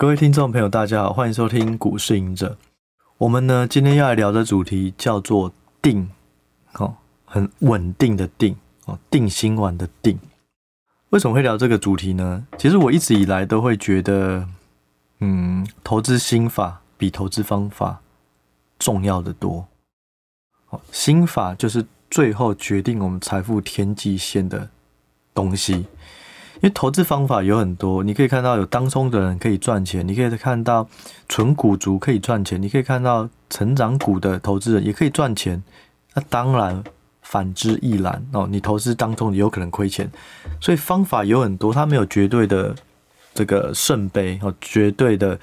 各位听众朋友，大家好，欢迎收听股市赢者。我们呢，今天要来聊的主题叫做定，哦，很稳定的定，哦，定心丸的定。为什么会聊这个主题呢？其实我一直以来都会觉得，嗯，投资心法比投资方法重要的多。哦，心法就是最后决定我们财富天际线的东西。因为投资方法有很多，你可以看到有当冲的人可以赚钱，你可以看到纯股族可以赚钱，你可以看到成长股的投资人也可以赚钱。那当然反之亦然哦，你投资当中也有可能亏钱，所以方法有很多，它没有绝对的这个圣杯哦，绝对的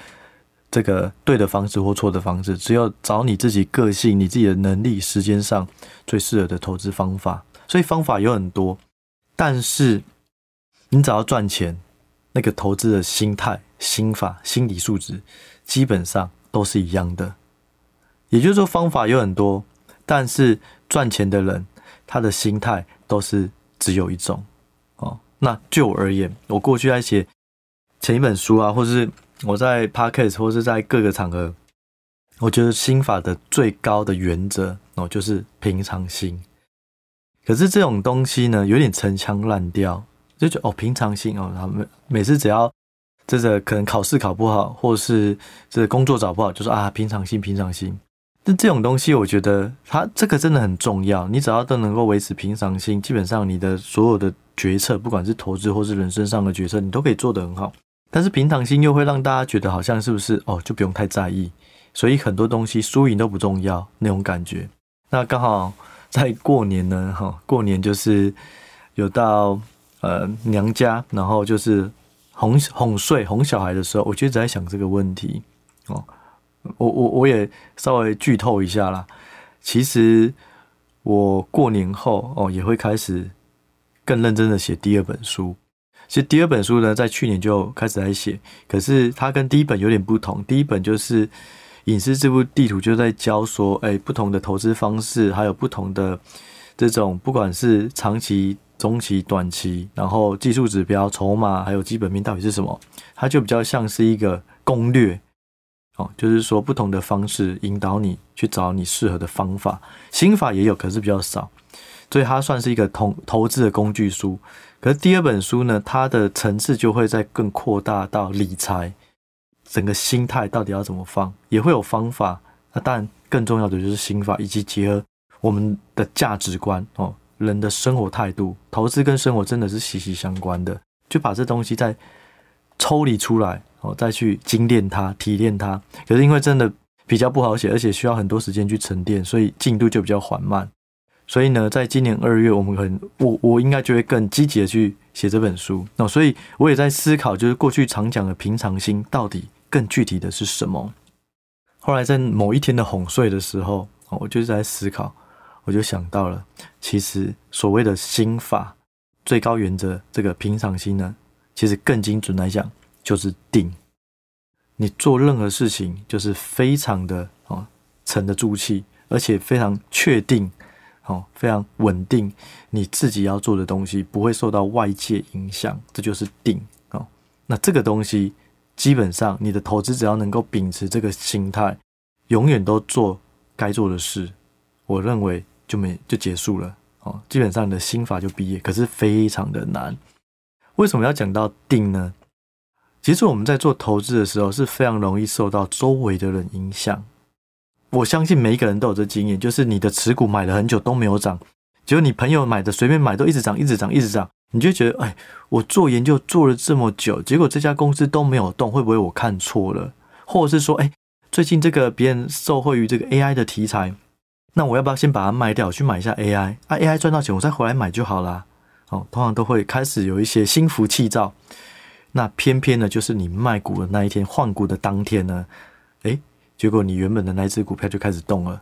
这个对的方式或错的方式，只有找你自己个性、你自己的能力、时间上最适合的投资方法。所以方法有很多，但是。你只要赚钱，那个投资的心态、心法、心理素质，基本上都是一样的。也就是说，方法有很多，但是赚钱的人，他的心态都是只有一种。哦，那就我而言，我过去在写前一本书啊，或是我在 Podcast 或是在各个场合，我觉得心法的最高的原则哦，就是平常心。可是这种东西呢，有点陈腔滥调。就觉得哦，平常心哦，然后每每次只要这个可能考试考不好，或是这个工作找不好，就说啊，平常心，平常心。但这种东西，我觉得它这个真的很重要。你只要都能够维持平常心，基本上你的所有的决策，不管是投资或是人生上的决策，你都可以做得很好。但是平常心又会让大家觉得好像是不是哦，就不用太在意，所以很多东西输赢都不重要那种感觉。那刚好在过年呢，哈，过年就是有到。呃，娘家，然后就是哄哄睡哄小孩的时候，我就一直在想这个问题哦。我我我也稍微剧透一下啦。其实我过年后哦，也会开始更认真的写第二本书。其实第二本书呢，在去年就开始在写，可是它跟第一本有点不同。第一本就是《隐私这部地图》，就在教说，哎，不同的投资方式，还有不同的这种，不管是长期。中期、短期，然后技术指标、筹码，还有基本面到底是什么？它就比较像是一个攻略，哦，就是说不同的方式引导你去找你适合的方法。心法也有，可是比较少，所以它算是一个投投资的工具书。可是第二本书呢，它的层次就会再更扩大到理财，整个心态到底要怎么放，也会有方法。那当然更重要的就是心法，以及结合我们的价值观哦。人的生活态度，投资跟生活真的是息息相关的。就把这东西再抽离出来，哦，再去精炼它、提炼它。可是因为真的比较不好写，而且需要很多时间去沉淀，所以进度就比较缓慢。所以呢，在今年二月，我们很我我应该就会更积极的去写这本书。那所以我也在思考，就是过去常讲的平常心，到底更具体的是什么？后来在某一天的哄睡的时候，我就是在思考。我就想到了，其实所谓的心法最高原则，这个平常心呢，其实更精准来讲就是定。你做任何事情就是非常的哦沉得住气，而且非常确定哦，非常稳定。你自己要做的东西不会受到外界影响，这就是定哦。那这个东西基本上你的投资只要能够秉持这个心态，永远都做该做的事，我认为。就没就结束了哦，基本上你的心法就毕业，可是非常的难。为什么要讲到定呢？其实我们在做投资的时候是非常容易受到周围的人影响。我相信每一个人都有这经验，就是你的持股买了很久都没有涨，结果你朋友买的随便买都一直涨，一直涨，一直涨，你就觉得哎，我做研究做了这么久，结果这家公司都没有动，会不会我看错了？或者是说，哎，最近这个别人受惠于这个 AI 的题材。那我要不要先把它卖掉，去买一下 AI？啊，AI 赚到钱，我再回来买就好啦。哦，通常都会开始有一些心浮气躁。那偏偏呢，就是你卖股的那一天，换股的当天呢，诶，结果你原本的那只股票就开始动了。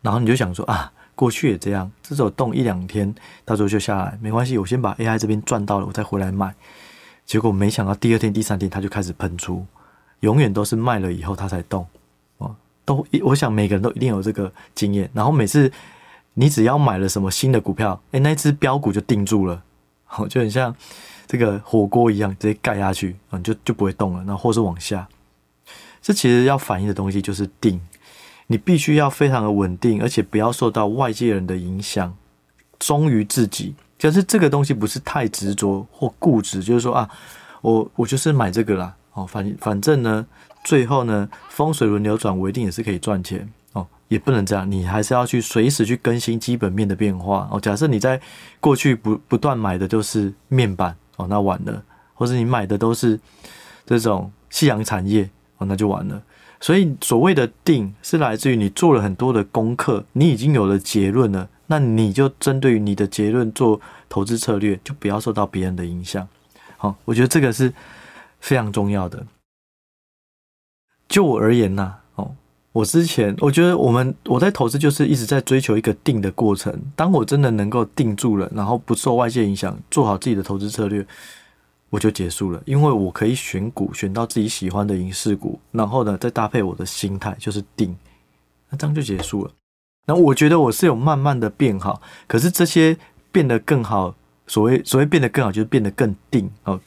然后你就想说啊，过去也这样，至少动一两天，到时候就下来，没关系，我先把 AI 这边赚到了，我再回来买。结果没想到第二天、第三天，它就开始喷出，永远都是卖了以后它才动。都，我想每个人都一定有这个经验。然后每次你只要买了什么新的股票，哎，那只标股就定住了，好 就很像这个火锅一样，直接盖下去，嗯，就就不会动了。那或是往下，这其实要反映的东西就是定，你必须要非常的稳定，而且不要受到外界人的影响，忠于自己。就是这个东西不是太执着或固执，就是说啊，我我就是买这个啦，哦，反反正呢，最后呢，风水轮流转，我一定也是可以赚钱哦，也不能这样，你还是要去随时去更新基本面的变化哦。假设你在过去不不断买的都是面板哦，那完了，或者你买的都是这种夕阳产业哦，那就完了。所以所谓的定是来自于你做了很多的功课，你已经有了结论了。那你就针对于你的结论做投资策略，就不要受到别人的影响。好，我觉得这个是非常重要的。就我而言呐，哦，我之前我觉得我们我在投资就是一直在追求一个定的过程。当我真的能够定住了，然后不受外界影响，做好自己的投资策略，我就结束了。因为我可以选股，选到自己喜欢的影视股，然后呢，再搭配我的心态，就是定，那这样就结束了。那我觉得我是有慢慢的变好，可是这些变得更好，所谓所谓变得更好，就是变得更定哦，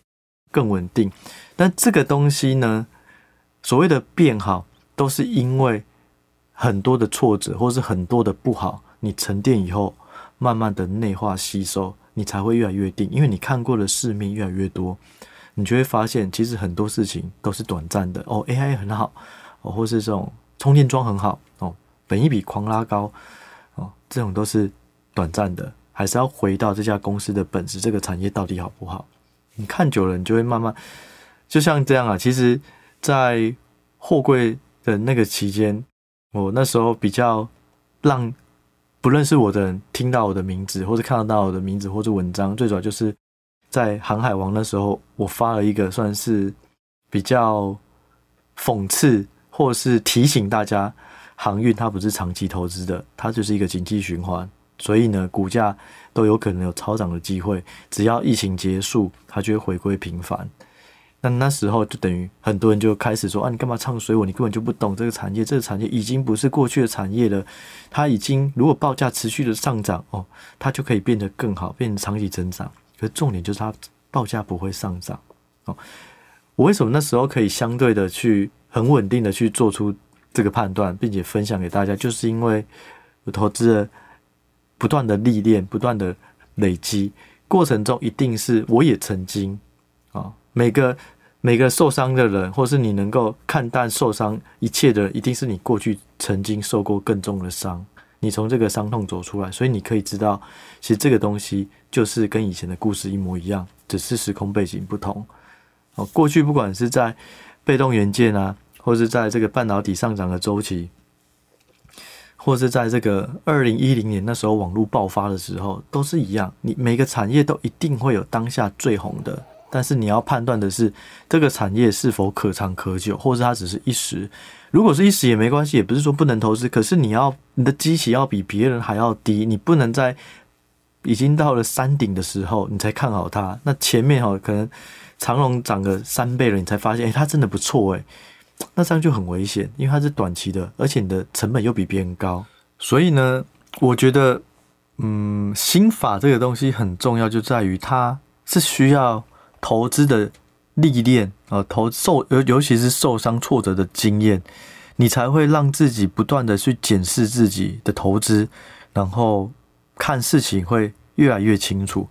更稳定。但这个东西呢，所谓的变好，都是因为很多的挫折，或是很多的不好，你沉淀以后，慢慢的内化吸收，你才会越来越定。因为你看过的世面越来越多，你就会发现，其实很多事情都是短暂的哦。AI 很好哦，或是这种充电桩很好哦。本一比狂拉高，哦，这种都是短暂的，还是要回到这家公司的本质，这个产业到底好不好？你看久了，你就会慢慢，就像这样啊。其实，在货柜的那个期间，我那时候比较让不认识我的人听到我的名字，或者看得到我的名字，或者文章，最主要就是在航海王那时候，我发了一个算是比较讽刺，或是提醒大家。航运它不是长期投资的，它就是一个经济循环，所以呢，股价都有可能有超涨的机会。只要疫情结束，它就会回归平凡。那那时候就等于很多人就开始说啊，你干嘛唱衰我？你根本就不懂这个产业，这个产业已经不是过去的产业了。它已经如果报价持续的上涨哦，它就可以变得更好，变成长期增长。可是重点就是它报价不会上涨哦。我为什么那时候可以相对的去很稳定的去做出？这个判断，并且分享给大家，就是因为我投资了不断的历练，不断的累积过程中，一定是我也曾经啊，每个每个受伤的人，或是你能够看淡受伤一切的人，一定是你过去曾经受过更重的伤，你从这个伤痛走出来，所以你可以知道，其实这个东西就是跟以前的故事一模一样，只是时空背景不同。哦，过去不管是在被动元件啊。或是在这个半导体上涨的周期，或是在这个二零一零年那时候网络爆发的时候，都是一样。你每个产业都一定会有当下最红的，但是你要判断的是这个产业是否可长可久，或是它只是一时。如果是一时也没关系，也不是说不能投资。可是你要你的基期要比别人还要低，你不能在已经到了山顶的时候你才看好它。那前面哈可能长荣涨个三倍了，你才发现诶、它真的不错诶。那这样就很危险，因为它是短期的，而且你的成本又比别人高。所以呢，我觉得，嗯，心法这个东西很重要，就在于它是需要投资的历练啊，投受尤尤其是受伤挫折的经验，你才会让自己不断的去检视自己的投资，然后看事情会越来越清楚。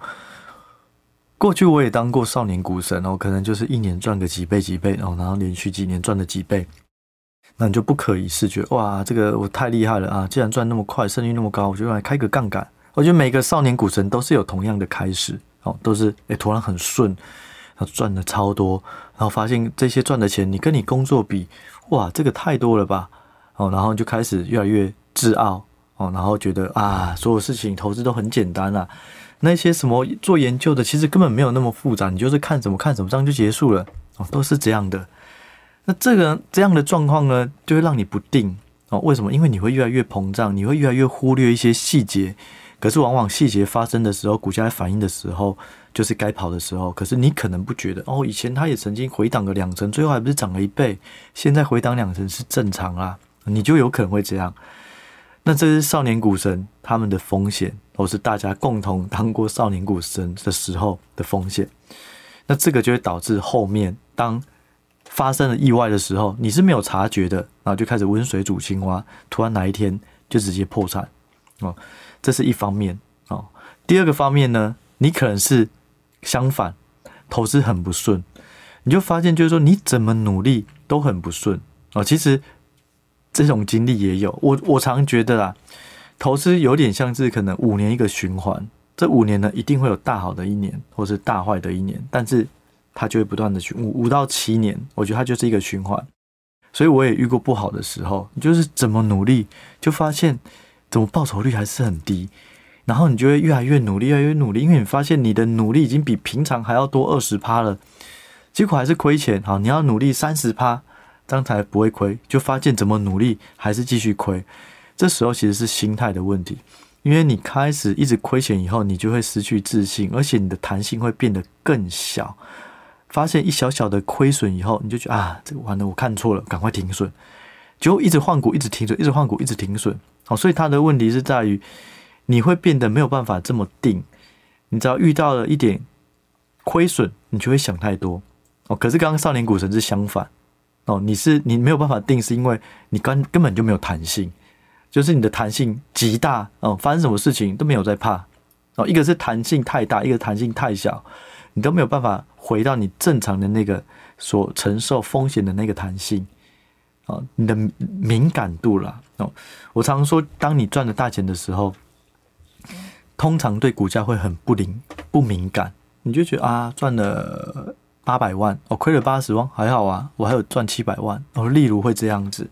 过去我也当过少年股神哦，可能就是一年赚个几倍几倍哦，然后连续几年赚了几倍，那你就不可以视觉得哇，这个我太厉害了啊！既然赚那么快，胜率那么高，我就来开个杠杆。我觉得每个少年股神都是有同样的开始哦，都是诶突然很顺，然后赚的超多，然后发现这些赚的钱，你跟你工作比，哇，这个太多了吧？哦，然后就开始越来越自傲哦，然后觉得啊，所有事情投资都很简单啊。那些什么做研究的，其实根本没有那么复杂，你就是看什么看什么，这样就结束了哦，都是这样的。那这个这样的状况呢，就会让你不定哦。为什么？因为你会越来越膨胀，你会越来越忽略一些细节。可是往往细节发生的时候，股价反应的时候，就是该跑的时候。可是你可能不觉得哦，以前它也曾经回档个两成，最后还不是涨了一倍？现在回档两成是正常啊，你就有可能会这样。那这是少年股神他们的风险，都是大家共同当过少年股神的时候的风险。那这个就会导致后面当发生了意外的时候，你是没有察觉的，然后就开始温水煮青蛙，突然哪一天就直接破产哦，这是一方面哦。第二个方面呢，你可能是相反，投资很不顺，你就发现就是说你怎么努力都很不顺哦。其实这种经历也有，我我常觉得啊，投资有点像是可能五年一个循环，这五年呢一定会有大好的一年，或是大坏的一年，但是。它就会不断的循五五到七年，我觉得它就是一个循环，所以我也遇过不好的时候，你就是怎么努力，就发现怎么报酬率还是很低，然后你就会越来越努力，越来越努力，因为你发现你的努力已经比平常还要多二十趴了，结果还是亏钱。好，你要努力三十趴，这样才不会亏，就发现怎么努力还是继续亏，这时候其实是心态的问题，因为你开始一直亏钱以后，你就会失去自信，而且你的弹性会变得更小。发现一小小的亏损以后，你就觉得啊，这个完了，我看错了，赶快停损，就一直换股，一直停损，一直换股，一直停损。好，所以他的问题是在于，你会变得没有办法这么定。你只要遇到了一点亏损，你就会想太多。哦，可是刚刚少年股神是相反。哦，你是你没有办法定，是因为你根根本就没有弹性，就是你的弹性极大。哦，发生什么事情都没有在怕。哦，一个是弹性太大，一个弹性太小。你都没有办法回到你正常的那个所承受风险的那个弹性，哦，你的敏感度啦。哦。我常常说，当你赚了大钱的时候，通常对股价会很不灵不敏感，你就觉得啊，赚了八百万，哦，亏了八十万，还好啊，我还有赚七百万，哦，例如会这样子。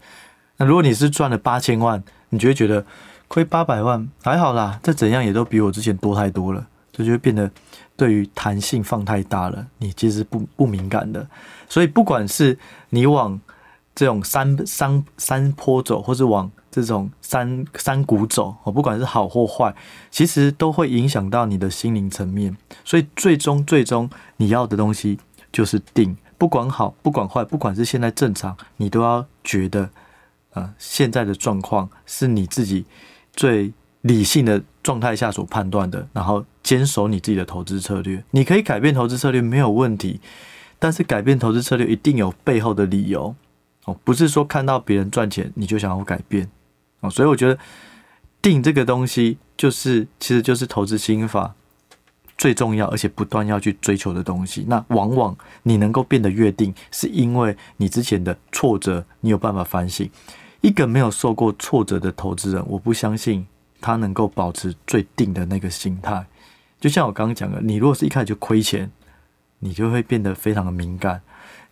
那如果你是赚了八千万，你就会觉得亏八百万还好啦，这怎样也都比我之前多太多了，这就会变得。对于弹性放太大了，你其实不不敏感的，所以不管是你往这种山山山坡走，或是往这种山山谷走，哦，不管是好或坏，其实都会影响到你的心灵层面。所以最终最终你要的东西就是定，不管好不管坏，不管是现在正常，你都要觉得，呃，现在的状况是你自己最理性的状态下所判断的，然后坚守你自己的投资策略。你可以改变投资策略没有问题，但是改变投资策略一定有背后的理由哦，不是说看到别人赚钱你就想要改变哦。所以我觉得定这个东西就是，其实就是投资心法最重要而且不断要去追求的东西。那往往你能够变得越定，是因为你之前的挫折你有办法反省。一个没有受过挫折的投资人，我不相信。他能够保持最定的那个心态，就像我刚刚讲的，你如果是一开始就亏钱，你就会变得非常的敏感；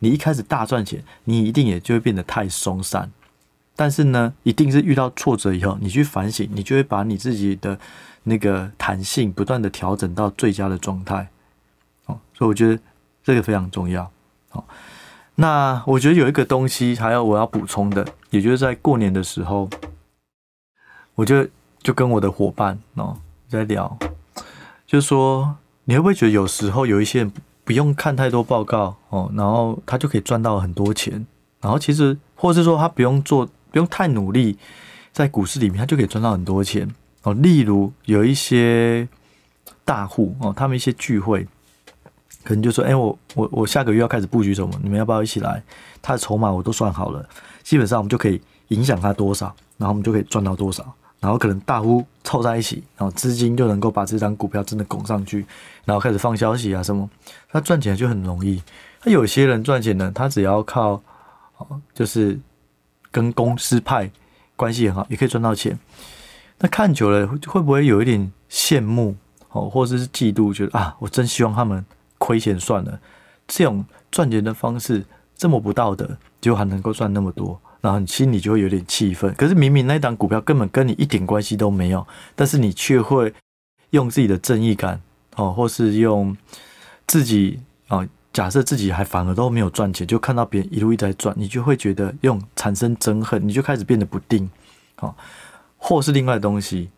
你一开始大赚钱，你一定也就会变得太松散。但是呢，一定是遇到挫折以后，你去反省，你就会把你自己的那个弹性不断的调整到最佳的状态。哦，所以我觉得这个非常重要。好，那我觉得有一个东西还要我要补充的，也就是在过年的时候，我觉得。就跟我的伙伴哦在聊，就说你会不会觉得有时候有一些人不用看太多报告哦，然后他就可以赚到很多钱，然后其实或者是说他不用做不用太努力，在股市里面他就可以赚到很多钱哦。例如有一些大户哦，他们一些聚会，可能就说：“哎，我我我下个月要开始布局什么，你们要不要一起来？”他的筹码我都算好了，基本上我们就可以影响他多少，然后我们就可以赚到多少。然后可能大户凑在一起，然后资金就能够把这张股票真的拱上去，然后开始放消息啊什么，他赚钱就很容易。他有些人赚钱呢，他只要靠，就是跟公司派关系很好，也可以赚到钱。那看久了会不会有一点羡慕哦，或者是嫉妒，觉得啊，我真希望他们亏钱算了，这种赚钱的方式这么不道德，就还能够赚那么多。然后你心里就会有点气愤，可是明明那档股票根本跟你一点关系都没有，但是你却会用自己的正义感哦，或是用自己啊，假设自己还反而都没有赚钱，就看到别人一路一直在赚，你就会觉得用产生憎恨，你就开始变得不定，哦，或是另外的东西，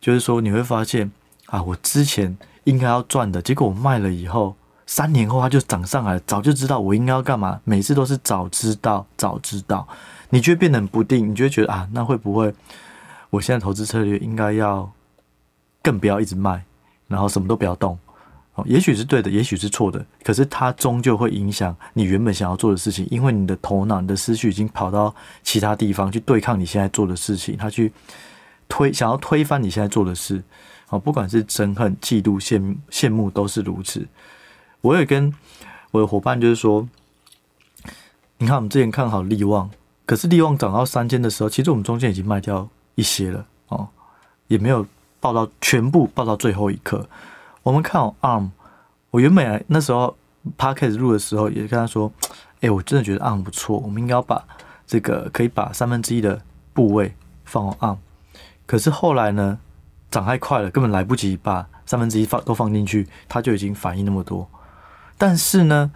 就是说你会发现啊，我之前应该要赚的，结果我卖了以后。三年后它就涨上来，早就知道我应该要干嘛，每次都是早知道，早知道，你就会变得很不定，你就会觉得啊，那会不会我现在投资策略应该要更不要一直卖，然后什么都不要动，也许是对的，也许是错的，可是它终究会影响你原本想要做的事情，因为你的头脑、你的思绪已经跑到其他地方去对抗你现在做的事情，他去推，想要推翻你现在做的事。哦，不管是憎恨、嫉妒、羡、羡慕，都是如此。我也跟我的伙伴就是说，你看我们之前看好利旺，可是利旺涨到三千的时候，其实我们中间已经卖掉一些了哦，也没有抱到全部，抱到最后一刻。我们看好 ARM，我原本那时候 Podcast 录的时候也是跟他说，哎、我真的觉得 ARM 不错，我们应该要把这个可以把三分之一的部位放 ARM。可是后来呢，涨太快了，根本来不及把三分之一放都放进去，它就已经反应那么多。但是呢，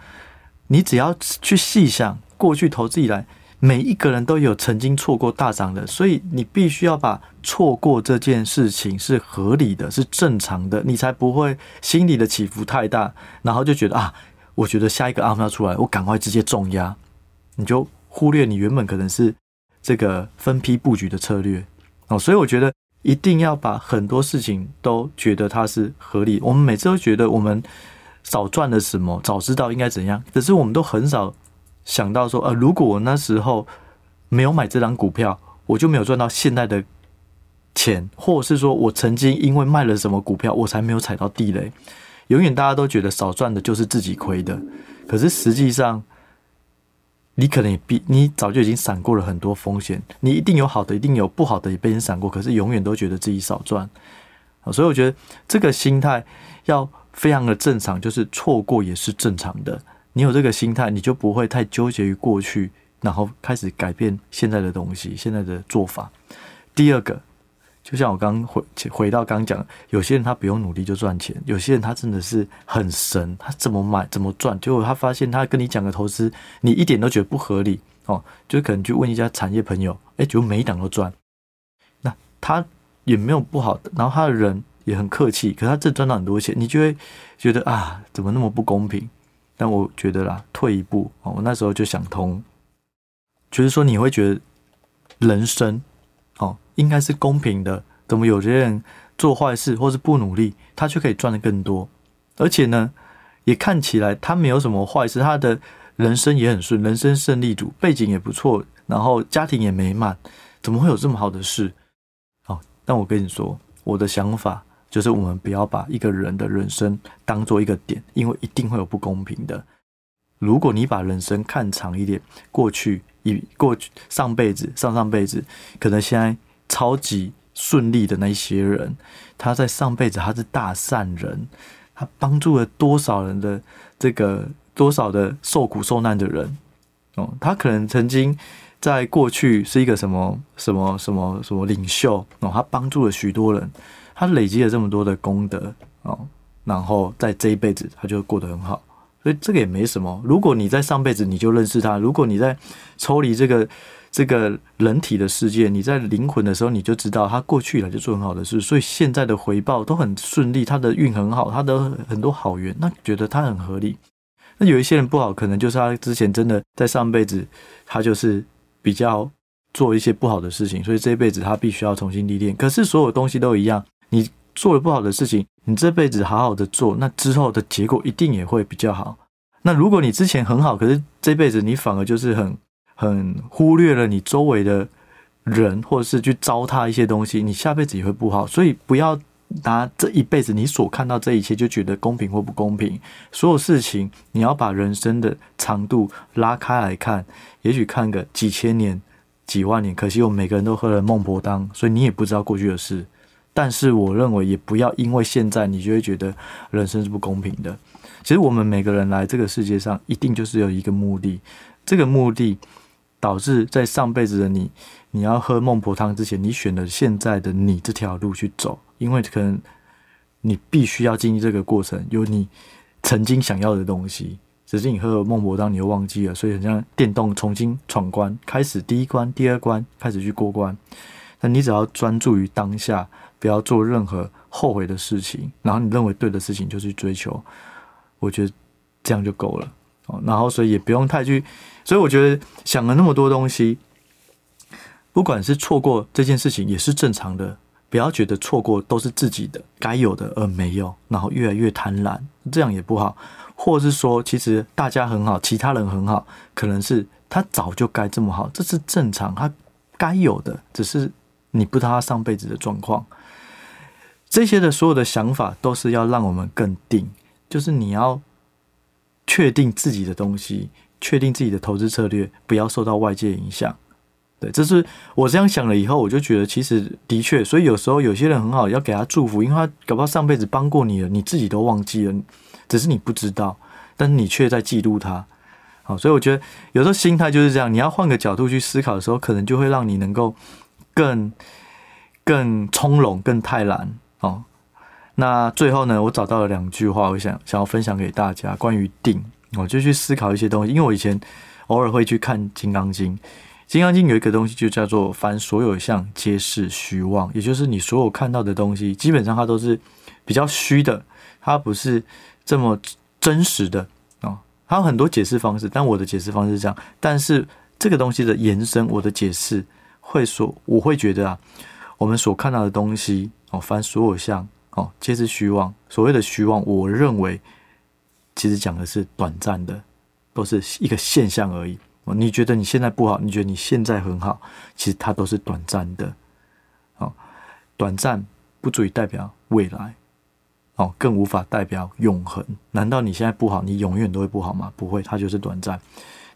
你只要去细想，过去投资以来。每一个人都有曾经错过大涨的，所以你必须要把错过这件事情是合理的，是正常的，你才不会心里的起伏太大，然后就觉得啊，我觉得下一个阿喵出来，我赶快直接重压，你就忽略你原本可能是这个分批布局的策略哦。所以我觉得一定要把很多事情都觉得它是合理。我们每次都觉得我们少赚了什么，早知道应该怎样，可是我们都很少。想到说，呃，如果我那时候没有买这张股票，我就没有赚到现在的钱，或者是说我曾经因为卖了什么股票，我才没有踩到地雷。永远大家都觉得少赚的就是自己亏的，可是实际上，你可能也比你早就已经闪过了很多风险，你一定有好的，一定有不好的也被人闪过，可是永远都觉得自己少赚。所以我觉得这个心态要非常的正常，就是错过也是正常的。你有这个心态，你就不会太纠结于过去，然后开始改变现在的东西、现在的做法。第二个，就像我刚回回到刚讲，有些人他不用努力就赚钱，有些人他真的是很神，他怎么买怎么赚，结果他发现他跟你讲的投资，你一点都觉得不合理哦，就可能去问一家产业朋友，哎，就每一档都赚，那他也没有不好，然后他的人也很客气，可是他真赚到很多钱，你就会觉得啊，怎么那么不公平？但我觉得啦，退一步哦，我那时候就想通，就是说你会觉得人生哦应该是公平的，怎么有些人做坏事或是不努力，他却可以赚得更多，而且呢，也看起来他没有什么坏事，他的人生也很顺，人生胜利组，背景也不错，然后家庭也美满，怎么会有这么好的事？哦，但我跟你说，我的想法。就是我们不要把一个人的人生当做一个点，因为一定会有不公平的。如果你把人生看长一点，过去以过去上辈子、上上辈子，可能现在超级顺利的那一些人，他在上辈子他是大善人，他帮助了多少人的这个多少的受苦受难的人哦，他可能曾经在过去是一个什么什么什么什么领袖哦，他帮助了许多人。他累积了这么多的功德哦，然后在这一辈子他就过得很好，所以这个也没什么。如果你在上辈子你就认识他，如果你在抽离这个这个人体的世界，你在灵魂的时候你就知道他过去了就做很好的事，所以现在的回报都很顺利，他的运很好，他的很多好缘，那觉得他很合理。那有一些人不好，可能就是他之前真的在上辈子他就是比较做一些不好的事情，所以这一辈子他必须要重新历练。可是所有东西都一样。你做了不好的事情，你这辈子好好的做，那之后的结果一定也会比较好。那如果你之前很好，可是这辈子你反而就是很很忽略了你周围的人，或者是去糟蹋一些东西，你下辈子也会不好。所以不要拿这一辈子你所看到这一切就觉得公平或不公平。所有事情你要把人生的长度拉开来看，也许看个几千年、几万年。可惜我们每个人都喝了孟婆汤，所以你也不知道过去的事。但是我认为也不要因为现在你就会觉得人生是不公平的。其实我们每个人来这个世界上，一定就是有一个目的。这个目的导致在上辈子的你，你要喝孟婆汤之前，你选了现在的你这条路去走，因为可能你必须要经历这个过程，有你曾经想要的东西，只是你喝了孟婆汤，你又忘记了，所以很像电动重新闯关，开始第一关、第二关，开始去过关。但你只要专注于当下。不要做任何后悔的事情，然后你认为对的事情就去追求，我觉得这样就够了哦。然后所以也不用太去，所以我觉得想了那么多东西，不管是错过这件事情也是正常的，不要觉得错过都是自己的该有的而没有，然后越来越贪婪，这样也不好。或是说，其实大家很好，其他人很好，可能是他早就该这么好，这是正常，他该有的，只是你不知道他上辈子的状况。这些的所有的想法都是要让我们更定，就是你要确定自己的东西，确定自己的投资策略，不要受到外界影响。对，这是我这样想了以后，我就觉得其实的确，所以有时候有些人很好，要给他祝福，因为他搞不好上辈子帮过你了，你自己都忘记了，只是你不知道，但是你却在记录他。好，所以我觉得有时候心态就是这样，你要换个角度去思考的时候，可能就会让你能够更更从容、更泰然。哦，那最后呢，我找到了两句话，我想想要分享给大家，关于定，我就去思考一些东西，因为我以前偶尔会去看《金刚经》。《金刚经》有一个东西就叫做“凡所有相，皆是虚妄”，也就是你所有看到的东西，基本上它都是比较虚的，它不是这么真实的哦。它有很多解释方式，但我的解释方式是这样。但是这个东西的延伸，我的解释会说，我会觉得啊，我们所看到的东西哦，凡所有相哦，皆是虚妄。所谓的虚妄，我认为其实讲的是短暂的，都是一个现象而已。你觉得你现在不好，你觉得你现在很好，其实它都是短暂的，哦，短暂不足以代表未来，哦，更无法代表永恒。难道你现在不好，你永远都会不好吗？不会，它就是短暂。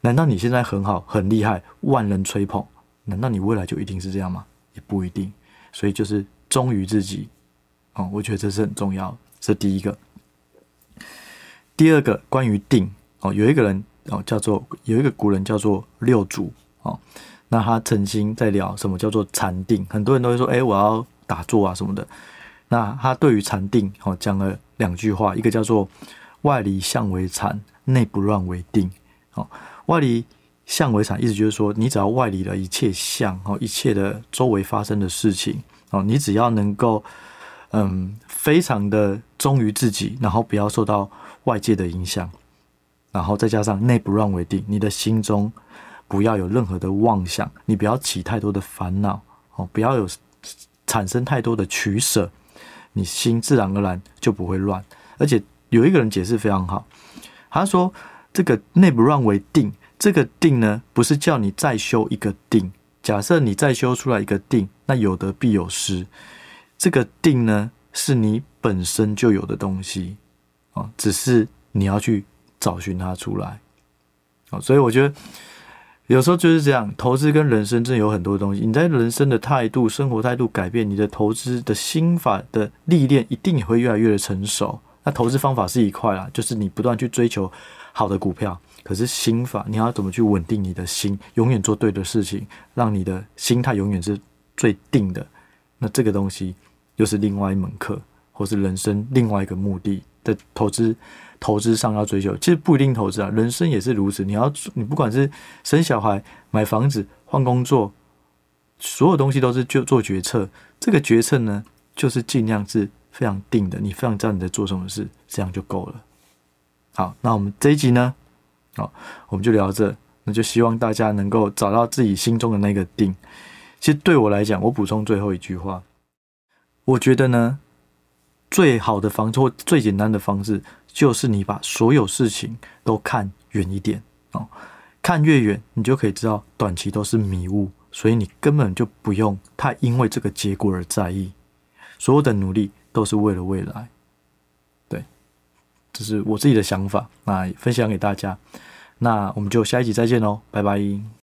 难道你现在很好，很厉害，万人吹捧？难道你未来就一定是这样吗？也不一定。所以就是忠于自己，哦，我觉得这是很重要。这第一个。第二个，关于定，哦，有一个人。哦，叫做有一个古人叫做六祖哦，那他曾经在聊什么叫做禅定，很多人都会说，哎，我要打坐啊什么的。那他对于禅定哦讲了两句话，一个叫做外离相为禅，内不乱为定。哦，外离相为禅，意思就是说，你只要外离了一切相哦，一切的周围发生的事情哦，你只要能够嗯，非常的忠于自己，然后不要受到外界的影响。然后再加上内不乱为定，你的心中不要有任何的妄想，你不要起太多的烦恼哦，不要有产生太多的取舍，你心自然而然就不会乱。而且有一个人解释非常好，他说这个内不乱为定，这个定呢，不是叫你再修一个定。假设你再修出来一个定，那有得必有失。这个定呢，是你本身就有的东西啊，只是你要去。找寻它出来，好，所以我觉得有时候就是这样，投资跟人生真的有很多东西。你在人生的态度、生活态度改变，你的投资的心法的历练一定也会越来越的成熟。那投资方法是一块啦，就是你不断去追求好的股票，可是心法你要怎么去稳定你的心，永远做对的事情，让你的心态永远是最定的。那这个东西又是另外一门课，或是人生另外一个目的的投资。投资上要追求，其实不一定投资啊，人生也是如此。你要你不管是生小孩、买房子、换工作，所有东西都是就做决策。这个决策呢，就是尽量是非常定的，你非常知道你在做什么事，这样就够了。好，那我们这一集呢，我们就聊到这，那就希望大家能够找到自己心中的那个定。其实对我来讲，我补充最后一句话，我觉得呢，最好的方式或最简单的方式。就是你把所有事情都看远一点哦，看越远，你就可以知道短期都是迷雾，所以你根本就不用太因为这个结果而在意，所有的努力都是为了未来。对，这是我自己的想法，那分享给大家，那我们就下一集再见喽，拜拜。